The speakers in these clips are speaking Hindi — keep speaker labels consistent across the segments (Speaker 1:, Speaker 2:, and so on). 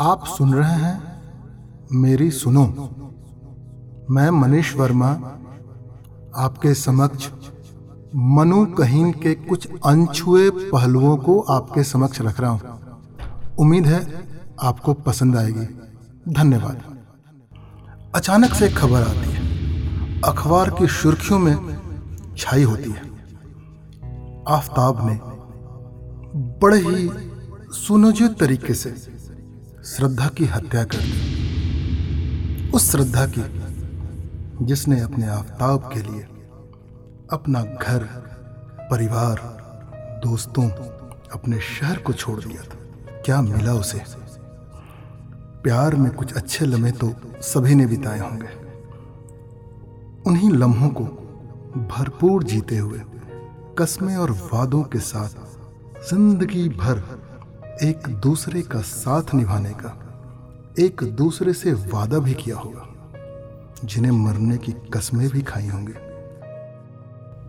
Speaker 1: आप सुन रहे हैं मेरी सुनो। मैं मनीष वर्मा, आपके समक्ष मनु कहीन के कुछ अनछुए पहलुओं को आपके समक्ष रख रहा हूँ। उम्मीद है आपको पसंद आएगी। धन्यवाद। अचानक से खबर आती है। अखबार की सुर्खियों में छाई होती है। आफताब ने बड़े ही सुनियोजित तरीके से श्रद्धा की हत्या कर दी। उस श्रद्धा की जिसने अपने आफताब के लिए अपना घर, परिवार, दोस्तों अपने शहर को छोड़ दिया था। क्या मिला उसे? प्यार में कुछ अच्छे लम्हे तो सभी ने बिताए होंगे। उन्हीं लम्हों को भरपूर जीते हुए, कस्में और वादों के साथ ज़िंदगी भर एक दूसरे का साथ निभाने का, एक दूसरे से वादा भी किया होगा, जिन्हें मरने की कस्में भी खाई होंगी।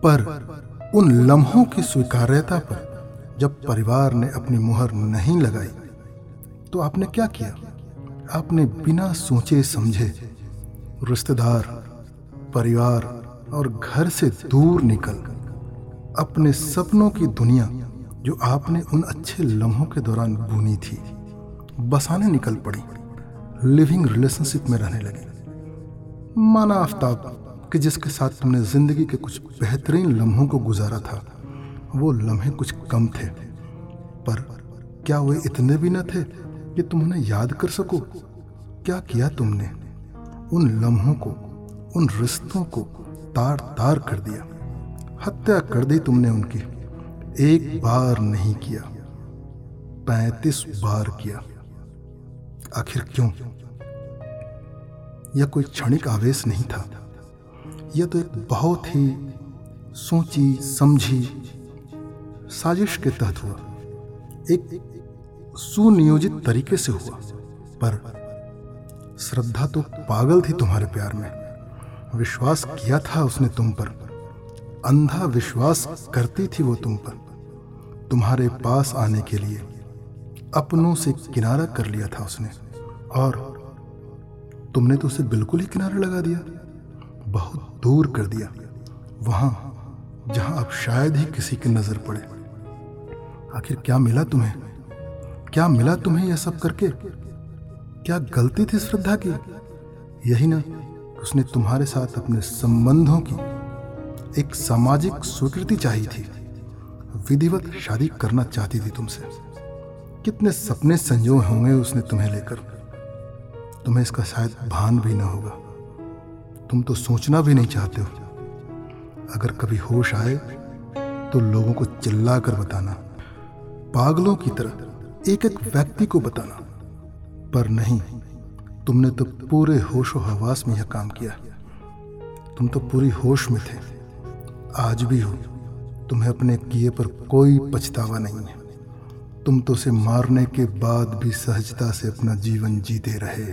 Speaker 1: पर उन लम्हों की स्वीकार्यता पर जब परिवार ने अपनी मुहर नहीं लगाई तो आपने क्या किया? आपने बिना सोचे समझे रिश्तेदार, परिवार और घर से दूर निकल, अपने सपनों की दुनिया जो आपने उन अच्छे लम्हों के दौरान बुनी थी, बसाने निकल पड़ी लिविंग रिलेशनशिप में रहने लगी। माना आफ्ताब कि जिसके साथ तुमने ज़िंदगी के कुछ बेहतरीन लम्हों को गुजारा था, वो लम्हे कुछ कम थे, पर क्या वे इतने भी न थे कि तुम उन्हें याद कर सको? क्या किया तुमने? उन लम्हों को, उन रिश्तों को तार तार कर दिया, हत्या कर दी तुमने उनकी। एक बार नहीं किया, पैंतीस बार किया। आखिर क्यों? यह कोई क्षणिक आवेश नहीं था। यह तो एक बहुत ही सोची, समझी साजिश के तहत हुआ। एक सुनियोजित तरीके से हुआ, पर श्रद्धा तो पागल थी तुम्हारे प्यार में। विश्वास किया था उसने तुम पर। अंधा विश्वास करती थी वो तुम पर। तुम्हारे पास आने के लिए अपनों से किनारा कर लिया था उसने। और तुमने तो उसे बिल्कुल ही किनारा लगा दिया, बहुत दूर कर दिया, वहाँ जहाँ अब शायद ही किसी की नज़र पड़े। आखिर क्या मिला तुम्हें? क्या मिला तुम्हें यह सब करके? क्या गलती थी श्रद्धा की? यही ना, उसने तुम्हारे साथ अपने संबंधों की एक सामाजिक स्वीकृति चाहिए थी। विधिवत शादी करना चाहती थी तुमसे। कितने सपने संजो होंगे उसने तुम्हें लेकर। तुम्हें इसका शायद भान भी ना होगा। तुम तो सोचना भी नहीं चाहते हो। अगर कभी होश आए तो लोगों को चिल्ला कर बताना। पागलों की तरह एक एक व्यक्ति को बताना। पर नहीं, तुमने तो पूरे होश हवास में यह काम किया। तुम तो पूरी होश में थे। आज भी हो। तुम्हें अपने किए पर कोई पछतावा नहीं है। तुम तो उसे मारने के बाद भी सहजता से अपना जीवन जीते रहे।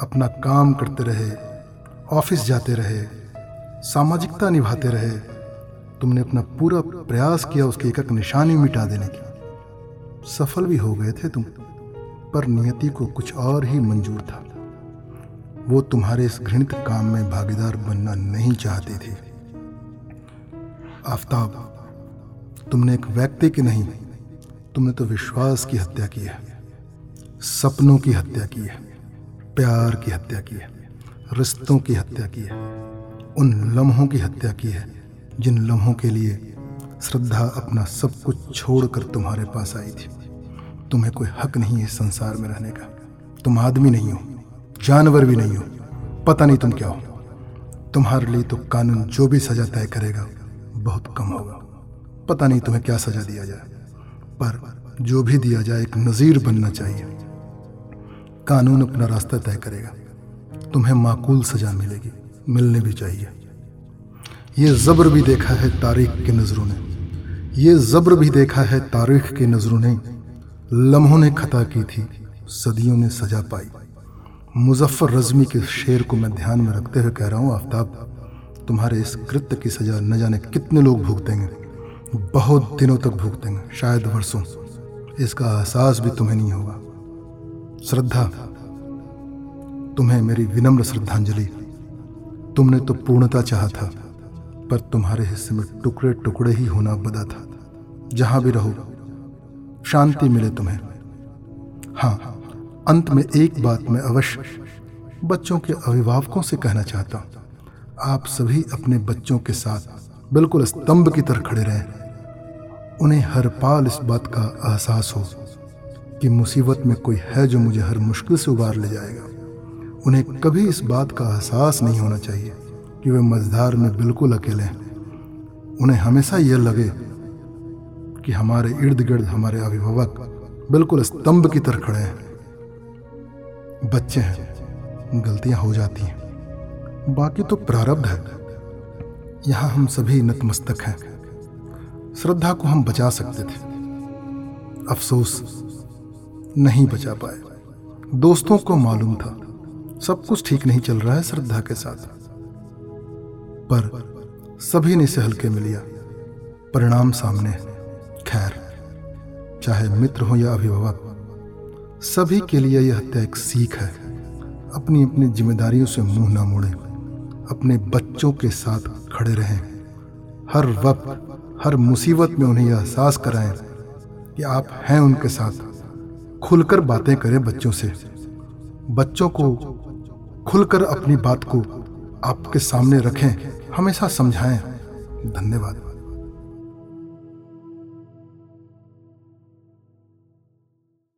Speaker 1: अपना काम करते रहे, ऑफ़िस जाते रहे, सामाजिकता निभाते रहे। तुमने अपना पूरा प्रयास किया उसकी एक निशानी मिटा देने की। सफल भी हो गए थे तुम, पर नियति को कुछ और ही मंजूर था। वो तुम्हारे इस घृणित काम में भागीदार बनना नहीं चाहती थी। आफ्ताब, तुमने एक व्यक्ति की नहीं, तुमने तो विश्वास की हत्या की है, सपनों की हत्या की है, प्यार की हत्या की है, रिश्तों की हत्या की है, उन लम्हों की हत्या की है, जिन लम्हों के लिए श्रद्धा अपना सब कुछ छोड़कर तुम्हारे पास आई थी। तुम्हें कोई हक नहीं है संसार में रहने का। तुम आदमी नहीं हो, जानवर भी नहीं हो, पता नहीं तुम क्या हो। तुम्हारे लिए तो कानून जो भी सजा तय करेगा बहुत कम होगा। पता नहीं तुम्हें क्या सजा दिया जाए, पर जो भी दिया जाए, एक नज़ीर बनना चाहिए। कानून अपना रास्ता तय करेगा। तुम्हें माकूल सजा मिलेगी, मिलने भी चाहिए। ये जबर भी देखा है तारीख की नज़रों ने। ये जबर भी देखा है तारीख की नज़रों ने। लम्हों ने खता की थी, सदियों ने सजा पाई। मुजफ्फर रजमी के शेर को मैं ध्यान में रखते हुए कह रहा हूँ, आफ्ताब तुम्हारे इस कृत्य की सजा न जाने कितने लोग भुगतेंगे बहुत दिनों तक भुगतेंगे शायद वर्षों। इसका एहसास भी तुम्हें नहीं होगा। श्रद्धा, तुम्हें मेरी विनम्र श्रद्धांजलि। तुमने तो पूर्णता चाहा था, पर तुम्हारे हिस्से में टुकड़े टुकड़े ही होना बदा था। जहाँ भी रहो, शांति मिले तुम्हें। हाँ अंत में एक बात मैं अवश्य बच्चों के अभिभावकों से कहना चाहता हूँ। आप सभी अपने बच्चों के साथ बिल्कुल स्तंभ की तरह खड़े रहें। उन्हें हर पाल इस बात का एहसास हो कि मुसीबत में कोई है जो मुझे हर मुश्किल से उबार ले जाएगा। उन्हें कभी इस बात का एहसास नहीं होना चाहिए कि वे मझधार में बिल्कुल अकेले हैं। उन्हें हमेशा यह लगे कि हमारे इर्द गिर्द हमारे अभिभावक बिल्कुल स्तंभ की तरह खड़े हैं। बच्चे हैं गलतियाँ हो जाती हैं। बाकी तो प्रारब्ध है। यहाँ हम सभी नतमस्तक हैं। श्रद्धा को हम बचा सकते थे। अफसोस नहीं बचा पाए। दोस्तों को मालूम था, सब कुछ ठीक नहीं चल रहा है श्रद्धा के साथ। पर सभी ने इसे हल्के में लिया। परिणाम सामने, खैर, चाहे मित्र हो या अभिभावक, सभी के लिए यह हत्या एक सीख है। अपनी अपनी जिम्मेदारियों से मुँह ना मोड़ें। अपने बच्चों के साथ खड़े रहें। हर वक्त, हर मुसीबत में उन्हें यह एहसास कराएँ कि आप हैं उनके साथ। खुलकर बातें करें बच्चों से। बच्चों को खुलकर अपनी बात को आपके सामने रखें। हमेशा समझाएँ। धन्यवाद।